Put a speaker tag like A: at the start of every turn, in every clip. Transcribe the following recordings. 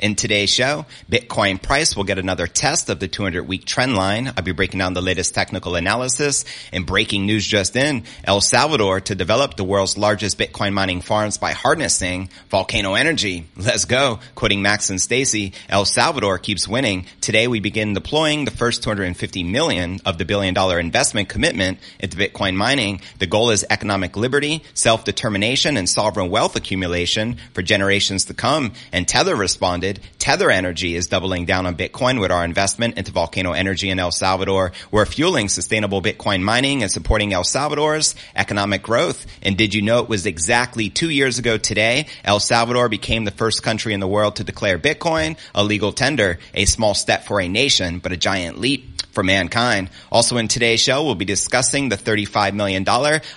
A: In today's show, Bitcoin price will get another test of the 200 week trend line. I'll be breaking down the latest technical analysis and breaking news just in. El Salvador to develop the world's largest Bitcoin mining farms by harnessing volcano energy. Let's go. Quoting Max and Stacy, El Salvador keeps winning. Today we begin deploying the first 250 million of the billion dollar investment commitment into Bitcoin mining. The goal is economic liberty, self-determination, and sovereign wealth accumulation for generations to come. And Tether responded Tether Energy is doubling down on Bitcoin with our investment into Volcano Energy in El Salvador. We're fueling sustainable Bitcoin mining and supporting El Salvador's economic growth. And did you know it was exactly two years ago today, El Salvador became the first country in the world to declare Bitcoin a legal tender, a small step for a nation, but a giant leap for mankind. Also in today's show, we'll be discussing the $35 million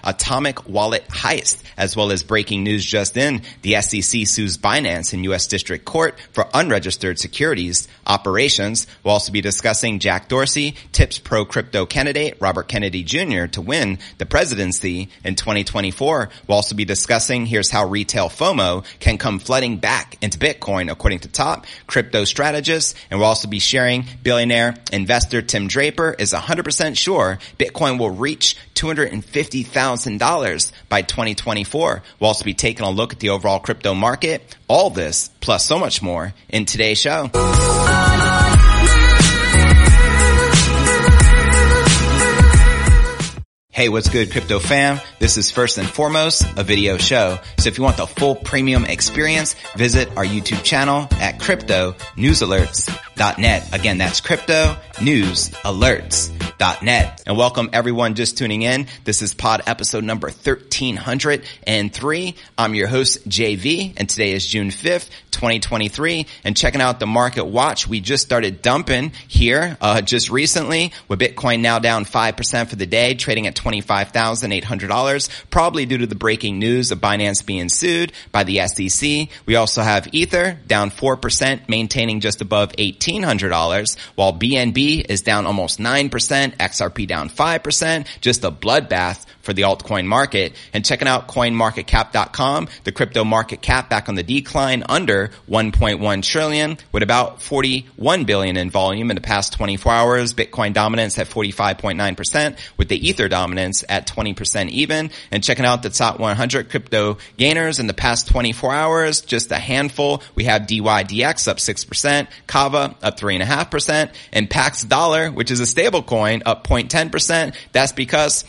A: atomic wallet heist, as well as breaking news just in. The SEC sues Binance in U.S. District Court for unregistered securities operations. We'll also be discussing Jack Dorsey tips pro crypto candidate Robert Kennedy Jr. to win the presidency in 2024. We'll also be discussing here's how retail FOMO can come flooding back into Bitcoin according to top crypto strategists. And we'll also be sharing billionaire investor Tim Draper is 100% sure Bitcoin will reach $250,000 by 2024. We'll also be taking a look at the overall crypto market. All this plus so much more in today's show. Hey, what's good, crypto fam? This is first and foremost a video show. So if you want the full premium experience, visit our YouTube channel at crypto news alerts.net. Again, that's crypto news alerts.net. And welcome everyone just tuning in. This is pod episode number 1303. I'm your host, JV, and today is June 5th, 2023 and checking out the market watch. We just started dumping here, uh, just recently with Bitcoin now down 5% for the day, trading at $25,800, probably due to the breaking news of Binance being sued by the SEC. We also have Ether down 4%, maintaining just above $1,800, while BNB is down almost 9%, XRP down 5%, just a bloodbath for the altcoin market. And checking out coinmarketcap.com, the crypto market cap back on the decline under 1.1 trillion with about 41 billion in volume in the past 24 hours. Bitcoin dominance at 45.9% with the Ether dominance at 20% even. And checking out the top 100 crypto gainers in the past 24 hours, just a handful. We have DYDX up 6%, Kava up 3.5%, and Pax Dollar, which is a stable coin, up 0.10%. That's because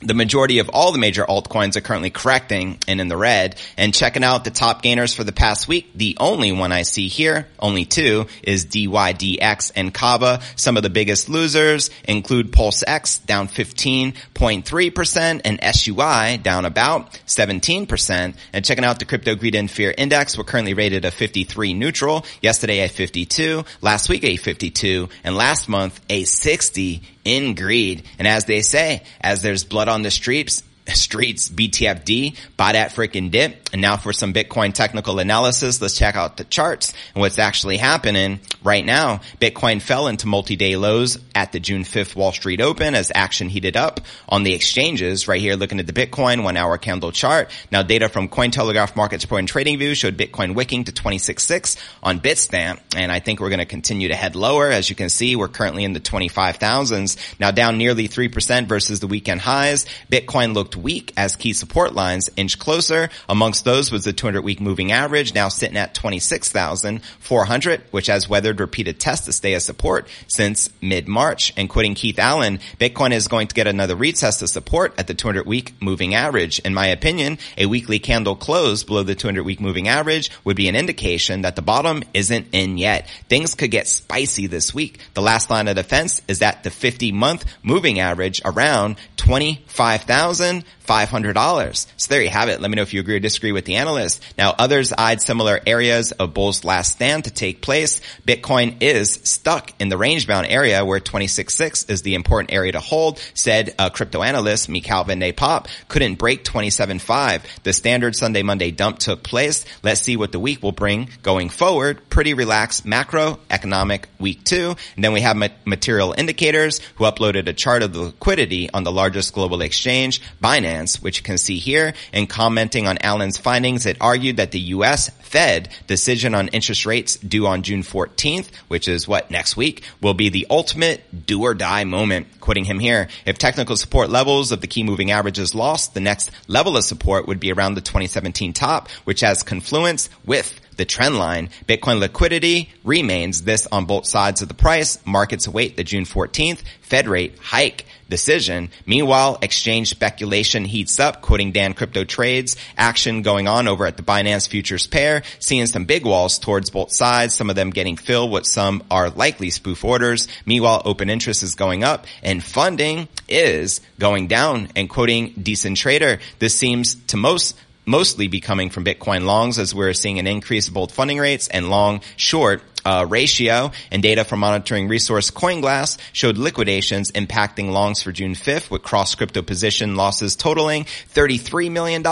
A: the majority of all the major altcoins are currently correcting and in the red. And checking out the top gainers for the past week, the only one I see here, only two, is DYDX and Kava. Some of the biggest losers include PulseX down 15.3% and SUI down about 17%. And checking out the Crypto Greed and Fear Index, we're currently rated a 53 neutral, yesterday a 52, last week a 52, and last month a 60 in greed. And as they say, as there's blood on the streets, streets BTFD, buy that freaking dip. And now for some Bitcoin technical analysis, let's check out the charts and what's actually happening right now. Bitcoin fell into multi-day lows at the June 5th Wall Street Open as action heated up on the exchanges right here looking at the Bitcoin one hour candle chart. Now data from Cointelegraph Markets Pro and Trading View showed Bitcoin wicking to 26.6 on Bitstamp. And I think we're going to continue to head lower. As you can see, we're currently in the 25,000s. Now down nearly 3% versus the weekend highs. Bitcoin looked weak as key support lines inch closer. Amongst those was the 200 week moving average now sitting at 26,400, which has weathered repeated tests to stay a support since mid-March. And quoting Keith Alan, Bitcoin is going to get another retest of support at the 200 week moving average. In my opinion, a weekly candle close below the 200 week moving average would be an indication that the bottom isn't in yet. Things could get spicy this week. The last line of defense is that the 50 month moving average around 25,000 $500. So there you have it. Let me know if you agree or disagree with the analyst. Now others eyed similar areas of bull's last stand to take place. Bitcoin is stuck in the range bound area where 26.6 is the important area to hold, said a crypto analyst, Michael Van de Poppe, couldn't break 27.5. The standard Sunday Monday dump took place. Let's see what the week will bring going forward. Pretty relaxed macroeconomic week two. And then we have material indicators who uploaded a chart of the liquidity on the largest global exchange. Binance which you can see here. And commenting on Alan's findings, it argued that the U.S. Fed decision on interest rates due on June 14th, which is what next week, will be the ultimate do or die moment. Quoting him here, if technical support levels of the key moving averages lost, the next level of support would be around the 2017 top, which has confluence with the trend line. Bitcoin liquidity remains this on both sides of the price. Markets await the June 14th Fed rate hike decision. Meanwhile, exchange speculation heats up, quoting Dan Crypto Trades, action going on over at the Binance futures pair, seeing some big walls towards both sides, some of them getting filled with some are likely spoof orders. Meanwhile, open interest is going up and funding is going down and quoting Decentrader. This seems to most mostly be coming from Bitcoin longs as we're seeing an increase both funding rates and long short uh, ratio and data from monitoring resource CoinGlass showed liquidations impacting longs for June 5th with cross crypto position losses totaling $33 million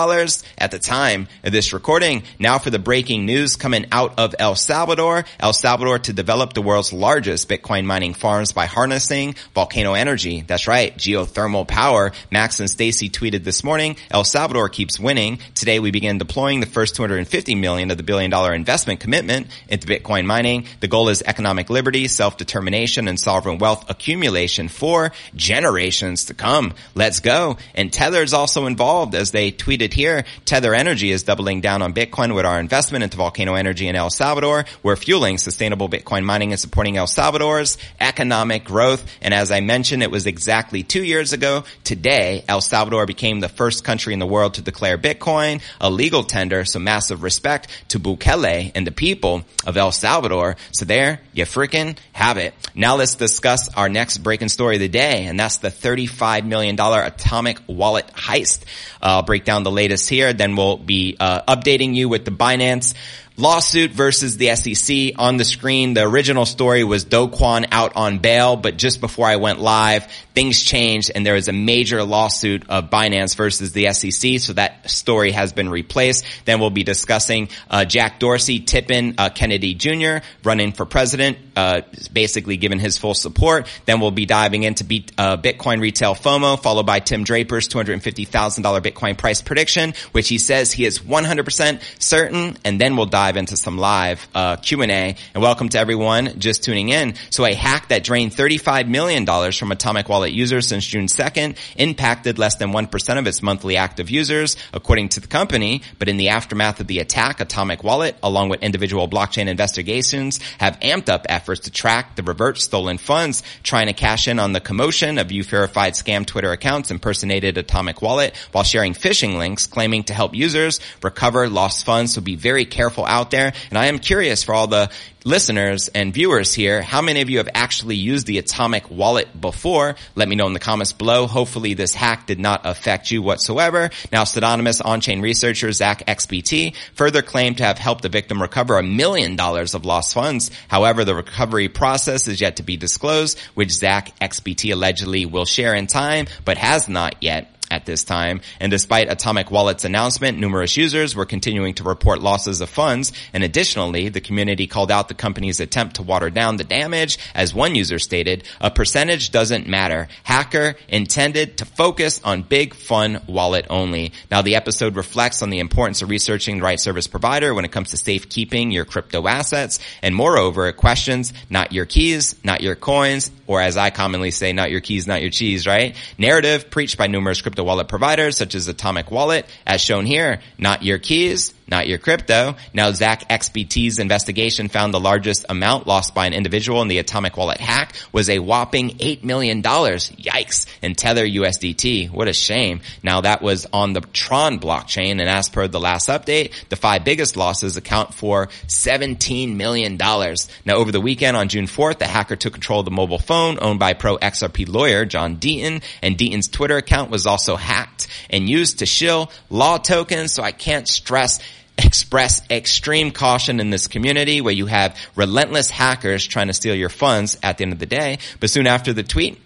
A: at the time of this recording. Now for the breaking news coming out of El Salvador. El Salvador to develop the world's largest Bitcoin mining farms by harnessing volcano energy. That's right. Geothermal power. Max and Stacy tweeted this morning, El Salvador keeps winning. Today we begin deploying the first 250 million of the billion dollar investment commitment into Bitcoin mining the goal is economic liberty, self-determination, and sovereign wealth accumulation for generations to come. Let's go. And Tether is also involved as they tweeted here. Tether Energy is doubling down on Bitcoin with our investment into Volcano Energy in El Salvador. We're fueling sustainable Bitcoin mining and supporting El Salvador's economic growth. And as I mentioned, it was exactly two years ago today, El Salvador became the first country in the world to declare Bitcoin a legal tender. So massive respect to Bukele and the people of El Salvador so there, you freaking have it. Now let's discuss our next breaking story of the day, and that's the $35 million atomic wallet heist. I'll break down the latest here, then we'll be uh, updating you with the Binance Lawsuit versus the SEC on the screen. The original story was Do Kwon out on bail, but just before I went live, things changed and there was a major lawsuit of Binance versus the SEC. So that story has been replaced. Then we'll be discussing uh, Jack Dorsey tipping uh, Kennedy Jr. running for president, uh, basically given his full support. Then we'll be diving into uh, Bitcoin retail FOMO, followed by Tim Draper's $250,000 Bitcoin price prediction, which he says he is 100% certain. And then we'll dive dive into some live uh, Q&A. And welcome to everyone just tuning in. So a hack that drained $35 million from Atomic Wallet users since June 2nd impacted less than 1% of its monthly active users, according to the company. But in the aftermath of the attack, Atomic Wallet, along with individual blockchain investigations, have amped up efforts to track the revert stolen funds, trying to cash in on the commotion of verified scam Twitter accounts impersonated Atomic Wallet while sharing phishing links claiming to help users recover lost funds. So be very careful out there. And I am curious for all the listeners and viewers here, how many of you have actually used the Atomic Wallet before? Let me know in the comments below. Hopefully this hack did not affect you whatsoever. Now, pseudonymous on-chain researcher Zach XBT further claimed to have helped the victim recover a million dollars of lost funds. However, the recovery process is yet to be disclosed, which Zach XBT allegedly will share in time, but has not yet at this time. And despite Atomic Wallet's announcement, numerous users were continuing to report losses of funds. And additionally, the community called out the company's attempt to water down the damage. As one user stated, a percentage doesn't matter. Hacker intended to focus on big fun wallet only. Now the episode reflects on the importance of researching the right service provider when it comes to safekeeping your crypto assets. And moreover, it questions not your keys, not your coins, or as I commonly say, not your keys, not your cheese, right? Narrative preached by numerous crypto wallet providers such as Atomic Wallet, as shown here, not your keys, not your crypto. Now Zach XBT's investigation found the largest amount lost by an individual in the Atomic Wallet hack was a whopping $8 million. Yikes. In Tether USDT. What a shame. Now that was on the Tron blockchain and as per the last update, the five biggest losses account for $17 million. Now over the weekend on June 4th, the hacker took control of the mobile phone owned by pro XRP lawyer John Deaton and Deaton's Twitter account was also hacked and used to shill law tokens. So I can't stress express extreme caution in this community where you have relentless hackers trying to steal your funds at the end of the day. But soon after the tweet,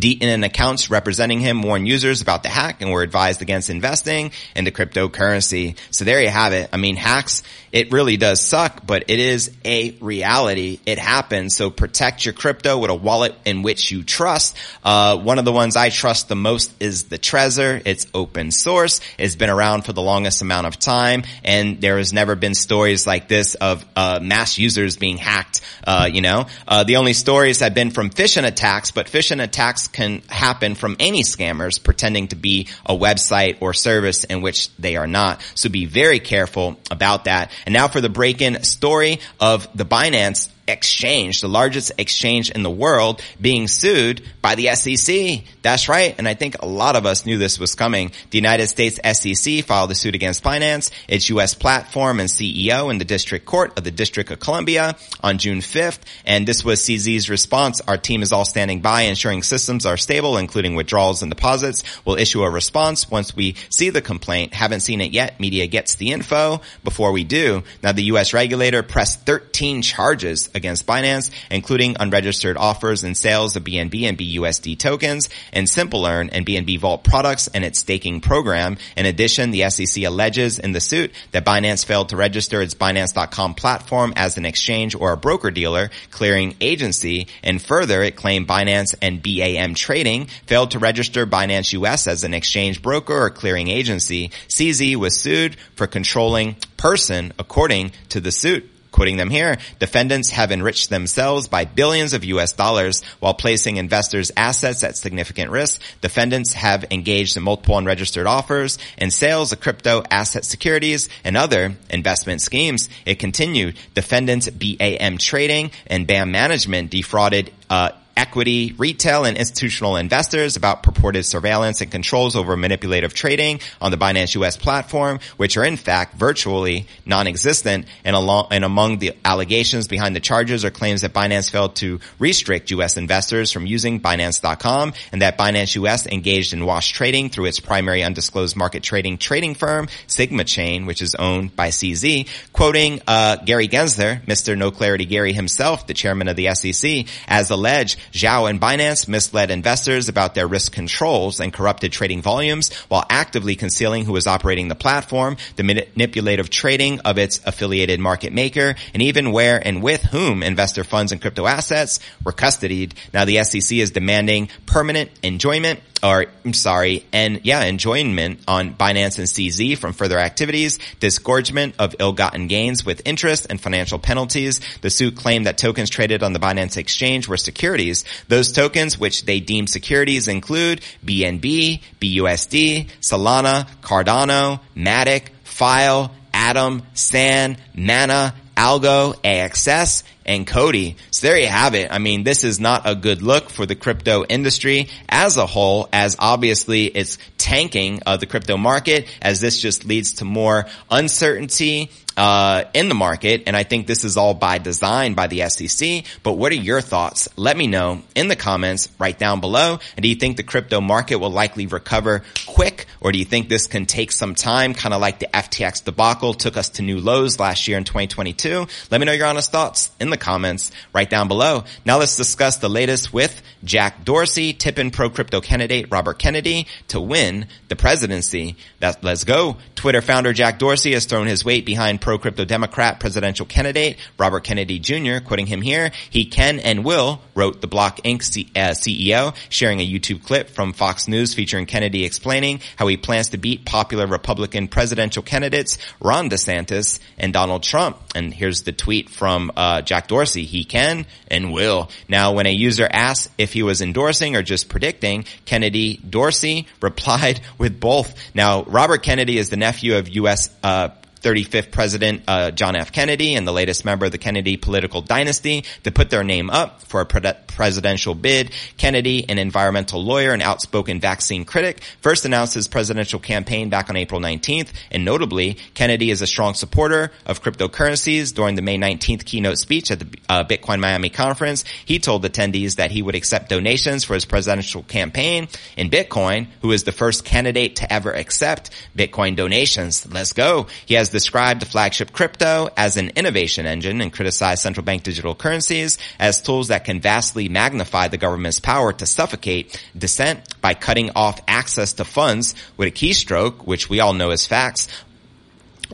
A: Deaton accounts representing him warn users about the hack and were advised against investing into cryptocurrency. So there you have it. I mean, hacks, it really does suck, but it is a reality. It happens. So protect your crypto with a wallet in which you trust. Uh, one of the ones I trust the most is the Trezor. It's open source. It's been around for the longest amount of time and there has never been stories like this of, uh, mass users being hacked. Uh, you know, uh, the only stories have been from phishing attacks, but phishing can happen from any scammers pretending to be a website or service in which they are not. So be very careful about that. And now for the break-in story of the Binance exchange, the largest exchange in the world, being sued by the SEC. That's right. And I think a lot of us knew this was coming. The United States SEC filed a suit against Binance, its U.S. platform and CEO in the District Court of the District of Columbia on June 5th. And this was CZ's response. Our team is all standing by ensuring systems are stable, including withdrawals and deposits. We'll issue a response once we see the complaint. Haven't seen it yet. Media gets the info before we do. Now the U.S. regulator pressed 13 charges against Binance, including unregistered offers and sales of BNB and BUSD tokens and Simple Earn and BNB Vault products and its staking program. In addition, the SEC alleges in the suit that Binance failed to register its Binance.com platform as an exchange or a broker dealer clearing agency. And further, it claimed Binance and BAM Trading failed to register Binance US as an exchange broker or clearing agency. CZ was sued for controlling person according to the suit. Quoting them here, defendants have enriched themselves by billions of US dollars while placing investors' assets at significant risk. Defendants have engaged in multiple unregistered offers and sales of crypto asset securities and other investment schemes. It continued, defendants BAM Trading and BAM Management defrauded uh, equity, retail, and institutional investors about purported surveillance and controls over manipulative trading on the Binance US platform, which are in fact virtually non-existent. And, along, and among the allegations behind the charges are claims that Binance failed to restrict US investors from using Binance.com and that Binance US engaged in wash trading through its primary undisclosed market trading trading firm, Sigma Chain, which is owned by CZ. Quoting uh, Gary Gensler, Mr. No Clarity Gary himself, the chairman of the SEC, as alleged, Zhao and Binance misled investors about their risk controls and corrupted trading volumes while actively concealing who was operating the platform, the manipulative trading of its affiliated market maker, and even where and with whom investor funds and crypto assets were custodied. Now the SEC is demanding permanent enjoyment or I'm sorry, and yeah, enjoyment on Binance and CZ from further activities, disgorgement of ill-gotten gains with interest and financial penalties. The suit claimed that tokens traded on the Binance exchange were securities. Those tokens, which they deemed securities, include BNB, BUSD, Solana, Cardano, Matic, File, Atom, Sand, Mana, Algo, AXS, and COTI. So there you have it. I mean, this is not a good look for the crypto industry as a whole, as obviously it's tanking uh, the crypto market, as this just leads to more uncertainty uh, in the market, and I think this is all by design by the SEC. But what are your thoughts? Let me know in the comments right down below. And do you think the crypto market will likely recover quick, or do you think this can take some time, kind of like the FTX debacle took us to new lows last year in 2022? Let me know your honest thoughts in the comments right down below. Now let's discuss the latest with Jack Dorsey, tipping pro crypto candidate Robert Kennedy to win the presidency. That, let's go. Twitter founder Jack Dorsey has thrown his weight behind pro-crypto Democrat presidential candidate Robert Kennedy Jr., quoting him here, he can and will, wrote the Block Inc. C- uh, CEO, sharing a YouTube clip from Fox News featuring Kennedy explaining how he plans to beat popular Republican presidential candidates Ron DeSantis and Donald Trump. And here's the tweet from uh, Jack Dorsey. He can and will. Now, when a user asked if he was endorsing or just predicting, Kennedy Dorsey replied with both. Now, Robert Kennedy is the nephew of U.S. Uh, 35th President uh, John F. Kennedy and the latest member of the Kennedy political dynasty to put their name up for a pre- presidential bid. Kennedy, an environmental lawyer and outspoken vaccine critic, first announced his presidential campaign back on April 19th. And notably, Kennedy is a strong supporter of cryptocurrencies. During the May 19th keynote speech at the uh, Bitcoin Miami conference, he told attendees that he would accept donations for his presidential campaign in Bitcoin, who is the first candidate to ever accept Bitcoin donations. Let's go. He has described the flagship crypto as an innovation engine and criticized central bank digital currencies as tools that can vastly magnify the government's power to suffocate dissent by cutting off access to funds with a keystroke, which we all know as facts,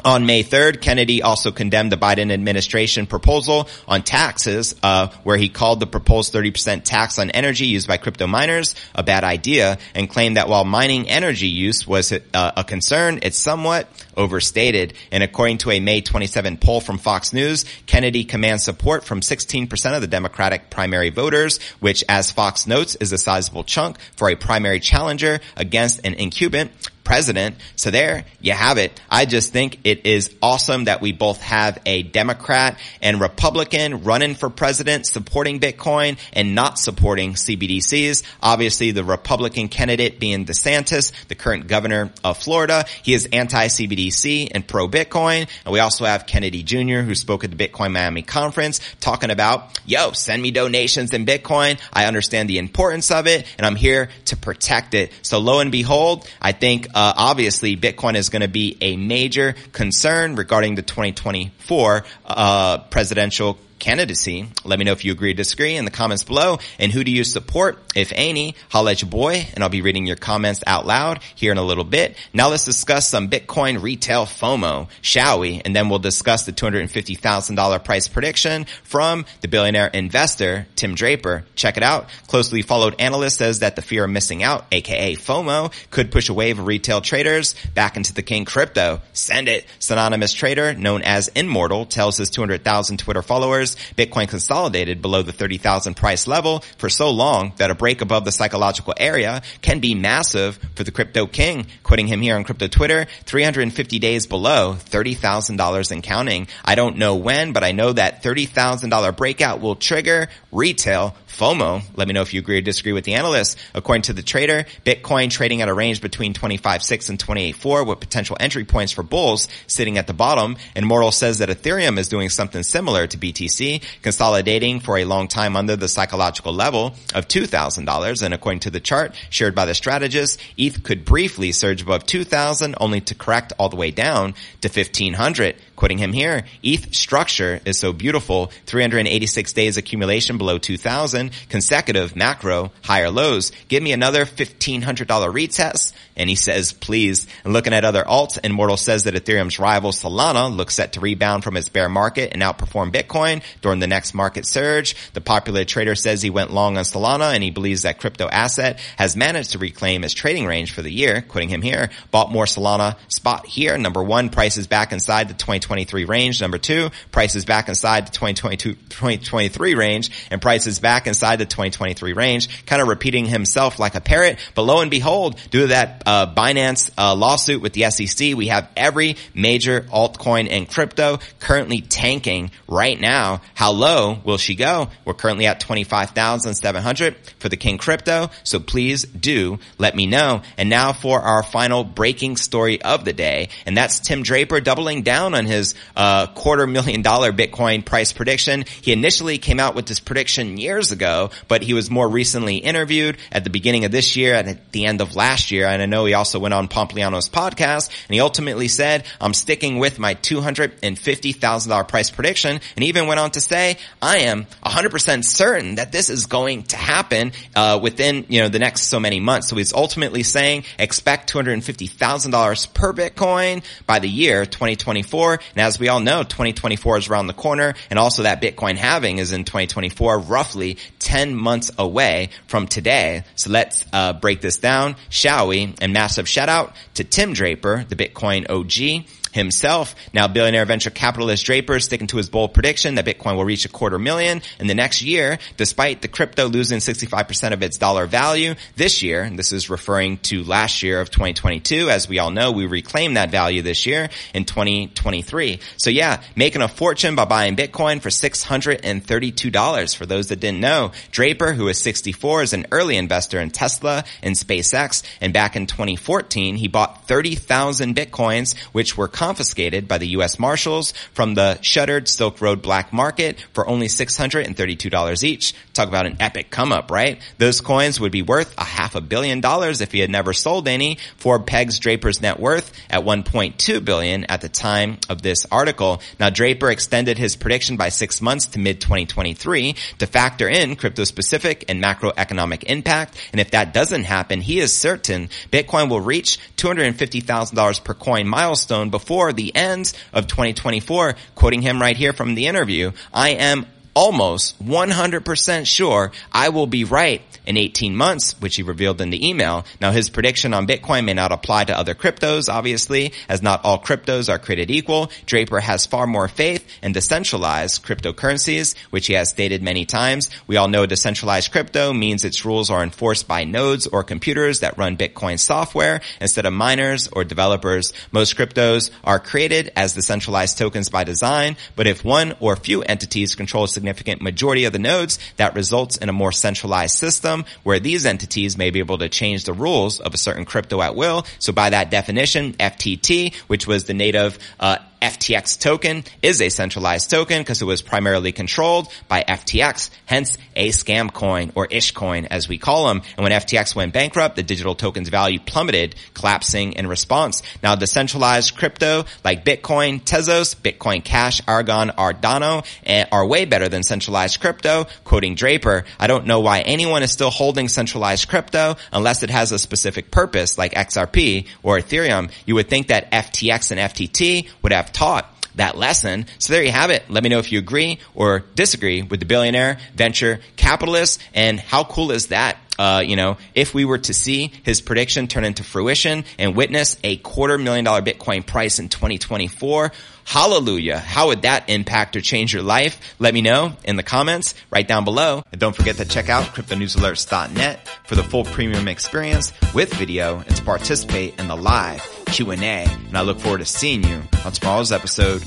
A: on May 3rd, Kennedy also condemned the Biden administration proposal on taxes, uh, where he called the proposed 30% tax on energy used by crypto miners a bad idea and claimed that while mining energy use was a, uh, a concern, it's somewhat overstated. And according to a May 27 poll from Fox News, Kennedy commands support from 16% of the Democratic primary voters, which as Fox notes is a sizable chunk for a primary challenger against an incumbent president. So there you have it. I just think it is awesome that we both have a Democrat and Republican running for president supporting Bitcoin and not supporting CBDCs. Obviously the Republican candidate being DeSantis, the current governor of Florida. He is anti-CBDC and pro-Bitcoin. And we also have Kennedy Jr. who spoke at the Bitcoin Miami conference talking about, yo, send me donations in Bitcoin. I understand the importance of it and I'm here to protect it. So lo and behold, I think uh, obviously Bitcoin is going to be a major concern regarding the 2024 uh, presidential candidacy. Let me know if you agree or disagree in the comments below. And who do you support, if any? Holla at your boy, and I'll be reading your comments out loud here in a little bit. Now let's discuss some Bitcoin retail FOMO, shall we? And then we'll discuss the $250,000 price prediction from the billionaire investor, Tim Draper. Check it out. Closely followed analyst says that the fear of missing out, aka FOMO, could push a wave of retail traders back into the king crypto. Send it. Synonymous trader, known as Immortal, tells his 200,000 Twitter followers Bitcoin consolidated below the 30,000 price level for so long that a break above the psychological area can be massive for the crypto king. Quoting him here on crypto Twitter, 350 days below $30,000 and counting. I don't know when, but I know that $30,000 breakout will trigger retail FOMO. Let me know if you agree or disagree with the analyst. According to the trader, Bitcoin trading at a range between 25.6 and 28.4 with potential entry points for bulls sitting at the bottom. Immortal says that Ethereum is doing something similar to BTC, consolidating for a long time under the psychological level of $2,000. And according to the chart shared by the strategist, ETH could briefly surge above 2,000 only to correct all the way down to 1,500. Quoting him here, ETH structure is so beautiful, 386 days accumulation below 2,000, consecutive macro higher lows. Give me another $1,500 retest. And he says, please. And looking at other alts, Immortal says that Ethereum's rival Solana looks set to rebound from its bear market and outperform Bitcoin during the next market surge. The popular trader says he went long on Solana and he believes that crypto asset has managed to reclaim its trading range for the year. Quoting him here, bought more Solana spot here. Number one, prices back inside the 2023 range. Number two, prices back inside the 2022, 2023 range and prices back inside the 2023 range, kind of repeating himself like a parrot. But lo and behold, due to that Binance uh, lawsuit with the SEC, we have every major altcoin and crypto currently tanking right now. How low will she go? We're currently at 25,700 for the King crypto. So please do let me know. And now for our final breaking story of the day. And that's Tim Draper doubling down on his uh, quarter million dollar Bitcoin price prediction. He initially came out with this prediction years ago, but he was more recently interviewed at the beginning of this year and at the end of last year. And I know he also went on Pompliano's podcast and he ultimately said, I'm sticking with my $250,000 price prediction and even went on to say, I am 100% certain that this is going to happen uh, within, you know, the next so many months. So he's ultimately saying expect $250,000 per Bitcoin by the year 2024. And as we all know, 2024 is around the corner and also that Bitcoin halving is in 2024, roughly 10 months away from today. So let's uh, break this down, shall we? And massive shout out to Tim Draper, the Bitcoin OG himself. Now billionaire venture capitalist Draper sticking to his bold prediction that Bitcoin will reach a quarter million in the next year, despite the crypto losing 65% of its dollar value this year. And this is referring to last year of 2022. As we all know, we reclaimed that value this year in 2023. So yeah, making a fortune by buying Bitcoin for $632. For those that didn't know, Draper, who is 64, is an early investor in Tesla and SpaceX. And back in 2014, he bought 30,000 Bitcoins, which were confiscated by the U.S. Marshals from the shuttered Silk Road black market for only $632 each. Talk about an epic come up, right? Those coins would be worth a half a billion dollars if he had never sold any. Forbes pegs Draper's net worth at 1.2 billion at the time of this article. Now Draper extended his prediction by six months to mid 2023 to factor in crypto specific and macroeconomic impact. And if that doesn't happen, he is certain Bitcoin will reach $250,000 per coin milestone before the ends of 2024. Quoting him right here from the interview, I am almost 100% sure I will be right in 18 months, which he revealed in the email. Now his prediction on Bitcoin may not apply to other cryptos, obviously, as not all cryptos are created equal. Draper has far more faith in decentralized cryptocurrencies, which he has stated many times. We all know decentralized crypto means its rules are enforced by nodes or computers that run Bitcoin software instead of miners or developers. Most cryptos are created as decentralized tokens by design, but if one or few entities control significant majority of the nodes, that results in a more centralized system where these entities may be able to change the rules of a certain crypto at will. So by that definition, FTT, which was the native uh, FTX token is a centralized token because it was primarily controlled by FTX, hence a scam coin or ish coin as we call them. And when FTX went bankrupt, the digital token's value plummeted, collapsing in response. Now decentralized crypto like Bitcoin, Tezos, Bitcoin Cash, Argon, Cardano eh, are way better than centralized crypto. Quoting Draper, I don't know why anyone is still holding centralized crypto unless it has a specific purpose like XRP or Ethereum. You would think that FTX and FTT would taught that lesson. So there you have it. Let me know if you agree or disagree with the billionaire venture capitalist and how cool is that? Uh, you know, if we were to see his prediction turn into fruition and witness a quarter million dollar Bitcoin price in 2024, hallelujah. How would that impact or change your life? Let me know in the comments right down below. And don't forget to check out cryptonewsalerts.net for the full premium experience with video and to participate in the live Q&A. And I look forward to seeing you on tomorrow's episode.